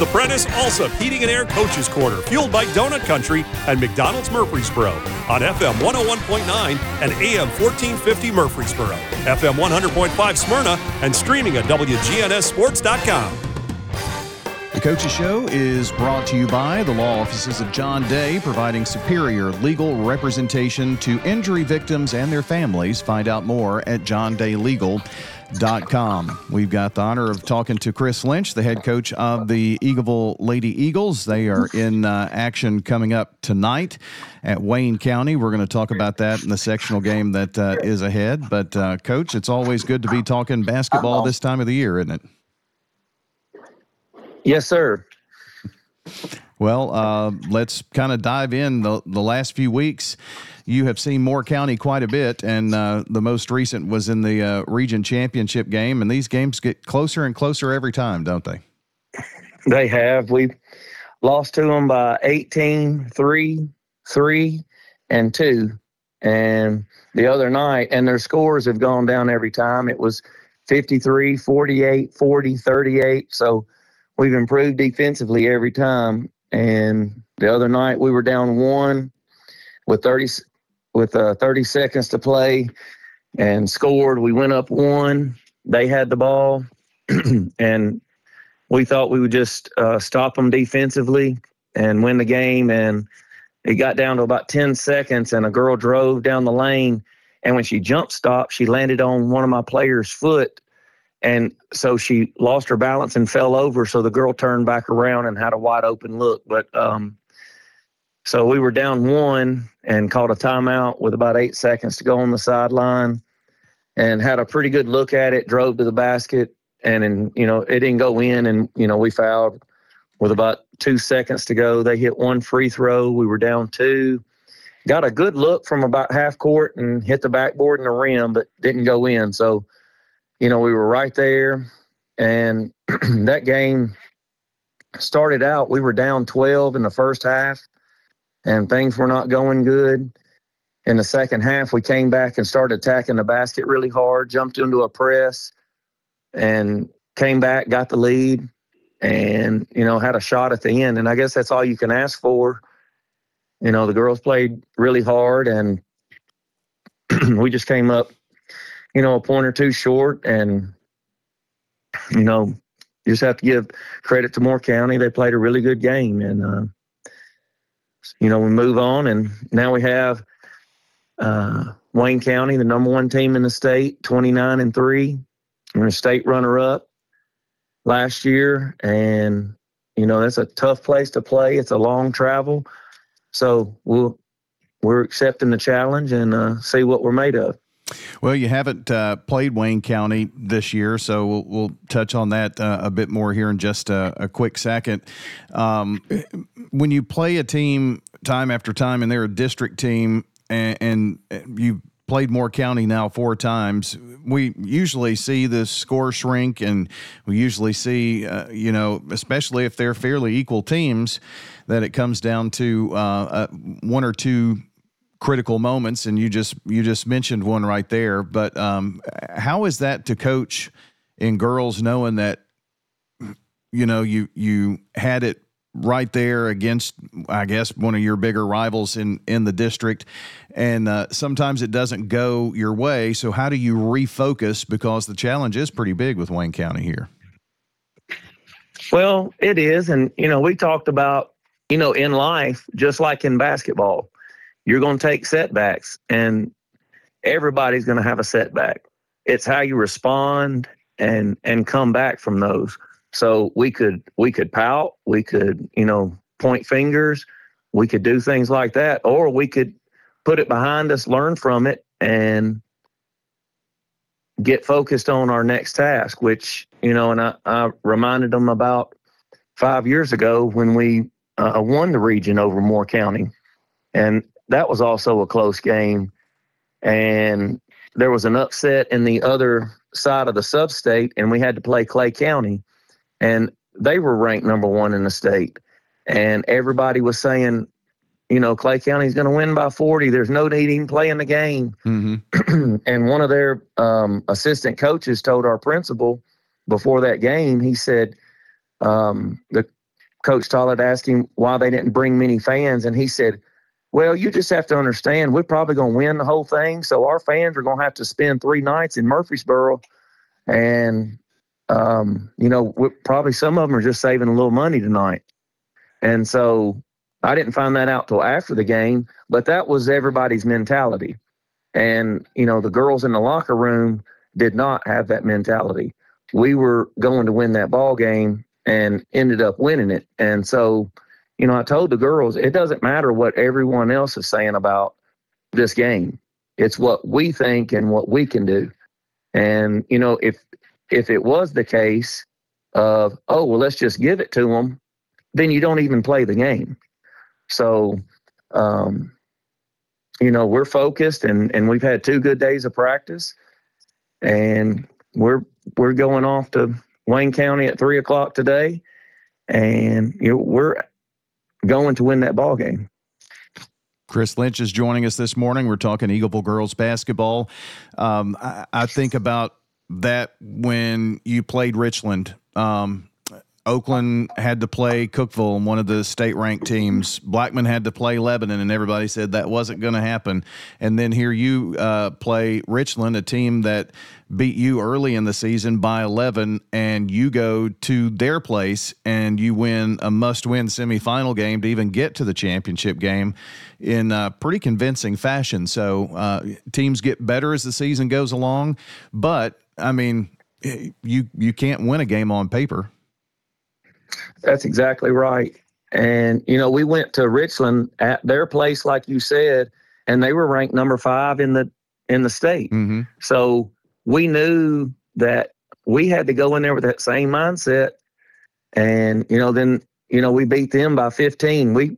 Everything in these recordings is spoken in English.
The Prentice Allsup Heating and Air Coaches Corner, fueled by Donut Country and McDonald's Murfreesboro on FM 101.9 and AM 1450 Murfreesboro, FM 100.5 Smyrna, and streaming at WGNSSports.com. The Coaches Show is brought to you by the law offices of John Day, providing superior legal representation to injury victims and their families. Find out more at johndaylegal.com. We've got the honor of talking to Chris Lynch, the head coach of the Eagleville Lady Eagles. They are in uh, action coming up tonight at Wayne County. We're going to talk about that in the sectional game that uh, is ahead. But, uh, Coach, it's always good to be talking basketball this time of the year, isn't it? Yes, sir. Well, uh, let's kind of dive in. The, the last few weeks, you have seen Moore County quite a bit, and uh, the most recent was in the uh, region championship game. And these games get closer and closer every time, don't they? They have. We lost to them by 18, 3, 3, and 2. And the other night, and their scores have gone down every time. It was 53, 48, 40, 38. So, we've improved defensively every time. And the other night we were down one with 30 with uh, 30 seconds to play and scored. We went up one. They had the ball, and we thought we would just uh, stop them defensively and win the game. And it got down to about 10 seconds, and a girl drove down the lane. And when she jump stopped, she landed on one of my players' foot and so she lost her balance and fell over. So the girl turned back around and had a wide open look. But um, so we were down one and called a timeout with about eight seconds to go on the sideline and had a pretty good look at it, drove to the basket. And, and you know, it didn't go in. And, you know, we fouled with about two seconds to go. They hit one free throw. We were down two. Got a good look from about half court and hit the backboard and the rim, but didn't go in. So, you know, we were right there. And that game started out, we were down 12 in the first half, and things were not going good. In the second half, we came back and started attacking the basket really hard, jumped into a press, and came back, got the lead, and, you know, had a shot at the end. And I guess that's all you can ask for. You know, the girls played really hard, and we just came up you know, a point or two short. And, you know, you just have to give credit to Moore County. They played a really good game. And, uh, you know, we move on. And now we have uh, Wayne County, the number one team in the state, 29 and 3. We're a state runner up last year. And, you know, that's a tough place to play. It's a long travel. So we'll, we're accepting the challenge and uh, see what we're made of. Well, you haven't uh, played Wayne County this year, so we'll, we'll touch on that uh, a bit more here in just a, a quick second. Um, when you play a team time after time, and they're a district team, and, and you played Moore County now four times. We usually see the score shrink, and we usually see, uh, you know, especially if they're fairly equal teams, that it comes down to uh, one or two critical moments, and you just you just mentioned one right there. But um, how is that to coach in girls, knowing that you know you you had it right there against, I guess, one of your bigger rivals in in the district, and uh, sometimes it doesn't go your way. So how do you refocus? Because the challenge is pretty big with Wayne County here. Well, it is, and you know we talked about you know in life just like in basketball you're going to take setbacks and everybody's going to have a setback. It's how you respond and and come back from those. So we could we could pout we could you know point fingers we could do things like that or we could put it behind us learn from it and get focused on our next task which you know and i, I reminded them about five years ago when we uh, won the region over moore county. And that was also a close game. And there was an upset in the other side of the sub-state, and we had to play Clay County. And they were ranked number one in the state. And everybody was saying, you know, Clay County's going to win by 40. There's no need even playing the game. Mm-hmm. and one of their um, assistant coaches told our principal before that game, he said, um, the Coach Tollett asked him why they didn't bring many fans, and he said, "Well, you just have to understand, we're probably going to win the whole thing, so our fans are going to have to spend three nights in Murfreesboro, and um, you know, probably some of them are just saving a little money tonight." And so I didn't find that out till after the game, but that was everybody's mentality. And, you know, the girls in the locker room did not have that mentality. We were going to win that ball game and ended up winning it. And so, you know, I told the girls, it doesn't matter what everyone else is saying about this game. It's what we think and what we can do. And, you know, if if it was the case of, oh, well, let's just give it to them, then you don't even play the game. So, um, you know, we're focused and, and we've had two good days of practice and we're, we're going off to Wayne County at three o'clock today. And, you know, we're going to win that ball game. Chris Lynch is joining us this morning. We're talking Eagleville girls basketball. Um, I, I, think about that when you played Richland. Um, Oakland had to play Cookeville, one of the state ranked teams. Blackman had to play Lebanon, and everybody said that wasn't going to happen. And then here you uh, play Richland, a team that beat you early in the season by 11, and you go to their place and you win a must win semifinal game to even get to the championship game in a pretty convincing fashion. So uh, teams get better as the season goes along, but I mean, you you can't win a game on paper. That's exactly right. And, you know, we went to Richland at their place, like you said, and they were ranked number five in the in the state. Mm-hmm. So we knew that we had to go in there with that same mindset. And, you know, then, you know, we beat them by 15. We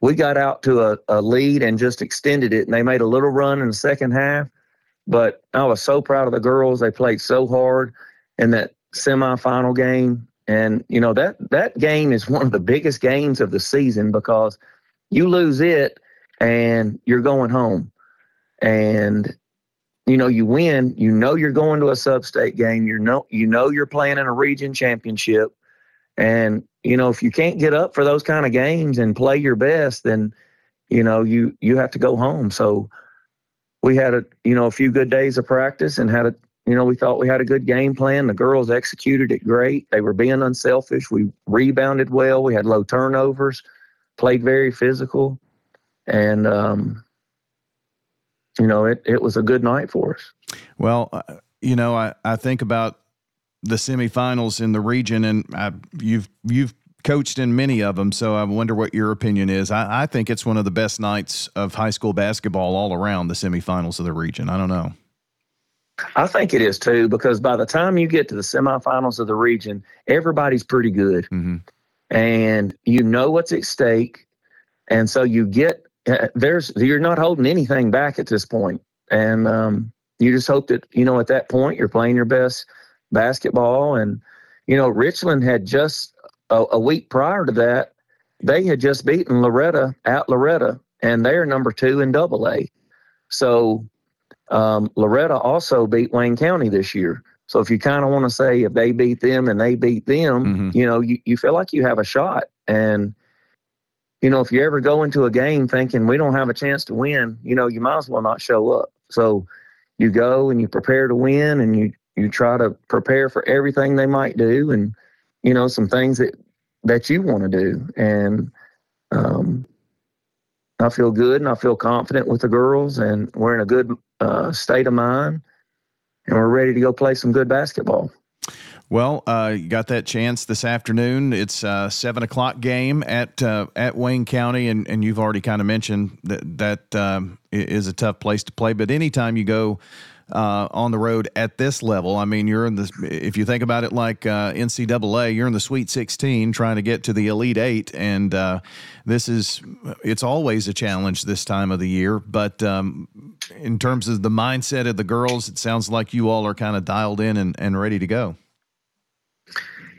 we got out to a, a lead and just extended it. And they made a little run in the second half. But I was so proud of the girls. They played so hard in that semifinal game. And you know that that game is one of the biggest games of the season because you lose it and you're going home. And you know you win, you know you're going to a sub-state game, you know you know you're playing in a region championship. And you know if you can't get up for those kind of games and play your best then you know you you have to go home. So we had a you know a few good days of practice and had a you know, we thought we had a good game plan. The girls executed it great. They were being unselfish. We rebounded well. We had low turnovers, played very physical, and um, you know, it it was a good night for us. Well, uh, you know, I I think about the semifinals in the region, and I, you've you've coached in many of them, so I wonder what your opinion is. I, I think it's one of the best nights of high school basketball all around the semifinals of the region. I don't know. I think it is too, because by the time you get to the semifinals of the region, everybody's pretty good. Mm-hmm. And you know what's at stake. And so you get, uh, there's, you're not holding anything back at this point. And um, you just hope that, you know, at that point, you're playing your best basketball. And, you know, Richland had just a, a week prior to that, they had just beaten Loretto at Loretto, and they're number two in double A. So um, Loretto also beat Wayne County this year. So if you kind of want to say if they beat them and they beat them, mm-hmm. you know, you, you feel like you have a shot. And, you know, if you ever go into a game thinking we don't have a chance to win, you know, you might as well not show up. So you go and you prepare to win and you, you try to prepare for everything they might do and, you know, some things that, that you want to do. And, um, I feel good and I feel confident with the girls, and we're in a good uh, state of mind, and we're ready to go play some good basketball. Well, uh, you got that chance this afternoon. It's a seven o'clock game at uh, at Wayne County, and, and you've already kind of mentioned that that um, is a tough place to play. But anytime you go uh, on the road at this level. I mean, you're in the if you think about it like uh, NCAA, you're in the Sweet 16 trying to get to the Elite Eight, and uh, this is it's always a challenge this time of the year. But um, in terms of the mindset of the girls, it sounds like you all are kind of dialed in and, and ready to go.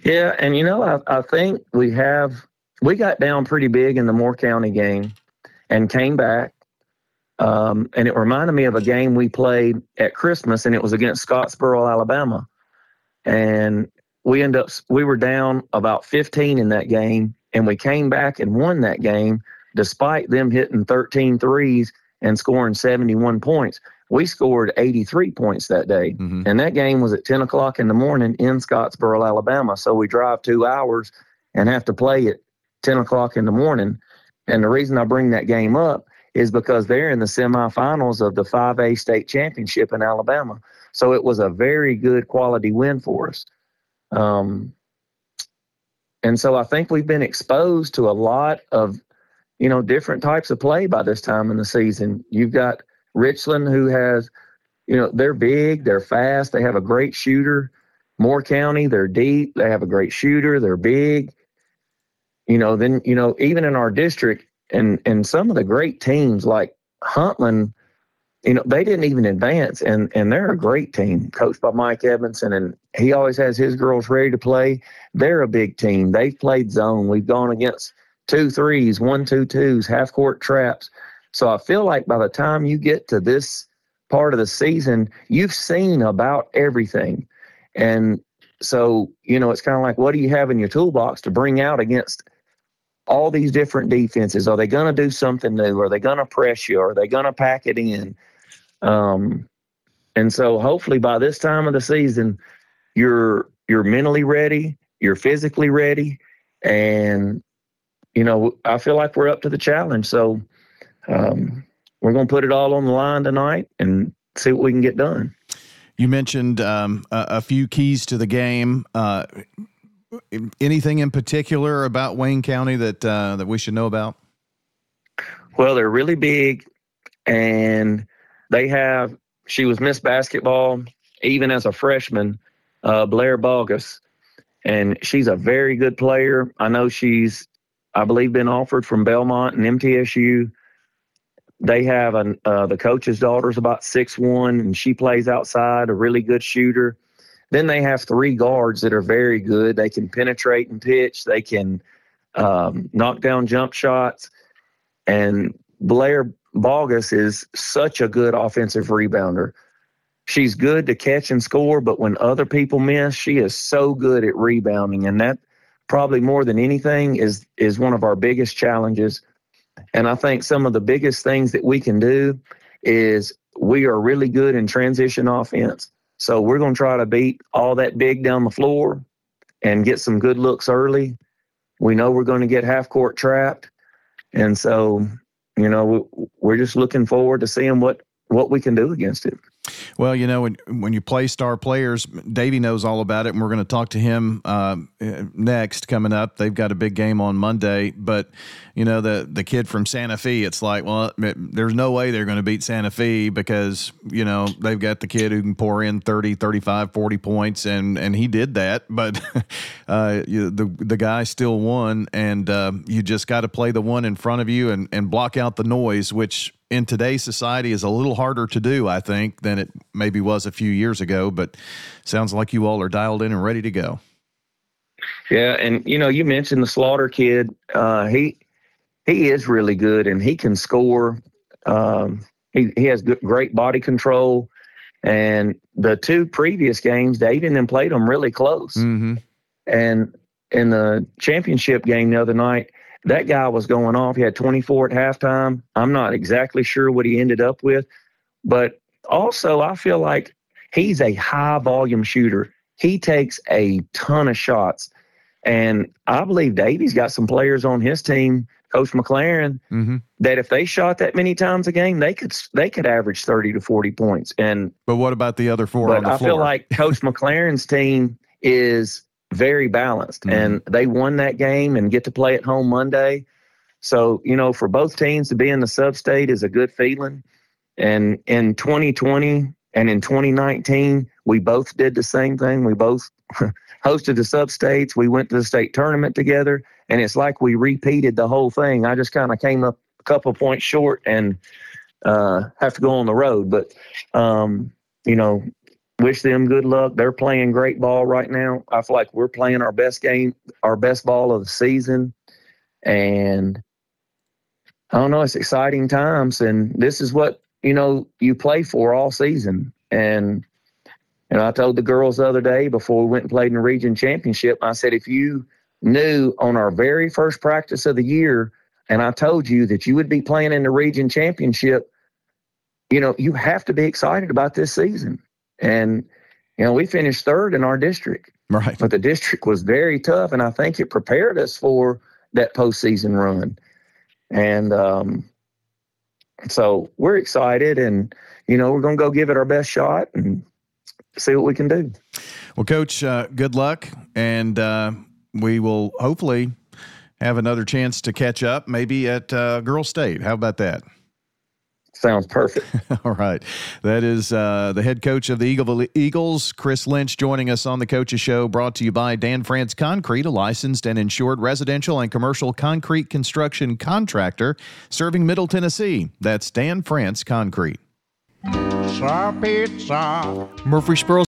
Yeah, and you know, I, I think we have we got down pretty big in the Moore County game and came back um, and it reminded me of a game we played at Christmas, and it was against Scottsboro, Alabama. And we end up we were down about 15 in that game, and we came back and won that game despite them hitting 13 threes and scoring 71 points. We scored 83 points that day. Mm-hmm. And that game was at 10 o'clock in the morning in Scottsboro, Alabama. So we drive two hours and have to play at 10 o'clock in the morning. And the reason I bring that game up is because they're in the semifinals of the 5A state championship in Alabama. So it was a very good quality win for us. Um, and so I think we've been exposed to a lot of, you know, different types of play by this time in the season. You've got Richland, who has, you know, they're big, they're fast, they have a great shooter. Moore County, they're deep, they have a great shooter, they're big. You know, then, you know, even in our district and and some of the great teams like Huntland, you know, they didn't even advance and and they're a great team, coached by Mike Evanson and he always has his girls ready to play. They're a big team. They've played zone. We've gone against two threes, one, two twos, half court traps. So I feel like by the time you get to this part of the season, you've seen about everything. And so, you know, it's kind of like, what do you have in your toolbox to bring out against all these different defenses? Are they going to do something new? Are they going to press you? Are they going to pack it in? Um, and so, hopefully, by this time of the season, you're you're mentally ready, you're physically ready, and you know, I feel like we're up to the challenge. So, um, we're going to put it all on the line tonight and see what we can get done. You mentioned um, a, a, few keys to the game. Uh, anything in particular about Wayne County that uh, that we should know about? Well, they're really big, and they have. She was Miss Basketball even as a freshman, uh, Blair Bogus, and she's a very good player. I know she's, I believe, been offered from Belmont and MTSU. They have an uh, the coach's daughter's about six one, and she plays outside, a really good shooter. Then they have three guards that are very good. They can penetrate and pitch. They can um, knock down jump shots. And Blair Bogus is such a good offensive rebounder. She's good to catch and score, but when other people miss, she is so good at rebounding. And that probably more than anything is is one of our biggest challenges and I think some of the biggest things that we can do is we are really good in transition offense. So we're going to try to beat all that big down the floor and get some good looks early. We know we're going to get half court trapped. And so, you know, we're just looking forward to seeing what what we can do against it. Well, you know, when when you play star players, Davey knows all about it, and we're going to talk to him uh, next coming up. They've got a big game on Monday, but you know, the the kid from Santa Fe, it's like, well, there's no way they're going to beat Santa Fe because you know they've got the kid who can pour in 30, 35, 40 points, and and he did that, but uh, you, the the guy still won, and uh, you just got to play the one in front of you and and block out the noise, which in today's society is a little harder to do, I think, than it maybe was a few years ago. But sounds like you all are dialed in and ready to go. Yeah, and you know, you mentioned the Slaughter kid. Uh, he he is really good, and he can score. Um, he he has good, great body control, and the two previous games, Dave and them played them really close. Mm-hmm. And in the championship game the other night, that guy was going off. He had 24 at halftime. I'm not exactly sure what he ended up with, but also I feel like he's a high volume shooter. He takes a ton of shots. And I believe Davey's got some players on his team, Coach McLaren, mm-hmm. that if they shot that many times a game, they could they could average thirty to forty points. And but what about the other four? But I floor? I feel like Coach McLaren's team is very balanced. Mm-hmm. And they won that game and get to play at home Monday. So, you know, for both teams to be in the sub state is a good feeling. And in 2020 and in 2019, we both did the same thing. We both hosted the sub states. We went to the state tournament together. And it's like we repeated the whole thing. I just kind of came up a couple points short and uh, have to go on the road. But, um, you know, wish them good luck. They're playing great ball right now. I feel like we're playing our best game, our best ball of the season. And I don't know, it's exciting times. And this is what, you know, you play for all season. And, and I told the girls the other day before we went and played in the region championship, I said, if you knew on our very first practice of the year, and I told you that you would be playing in the region championship, you know, you have to be excited about this season. And, you know, we finished third in our district. Right. But the district was very tough, and I think it prepared us for that postseason run. And um, so we're excited, and, you know, we're going to go give it our best shot and see what we can do. Well, Coach, uh, good luck. And uh, we will hopefully have another chance to catch up, maybe at uh, Girl State. How about that? Sounds perfect. All right. That is uh, the head coach of the Eagle, Eagles, Chris Lynch, joining us on the Coaches Show, brought to you by Dan France Concrete, a licensed and insured residential and commercial concrete construction contractor serving Middle Tennessee. That's Dan France Concrete. Pizza, pizza. Murfreesboro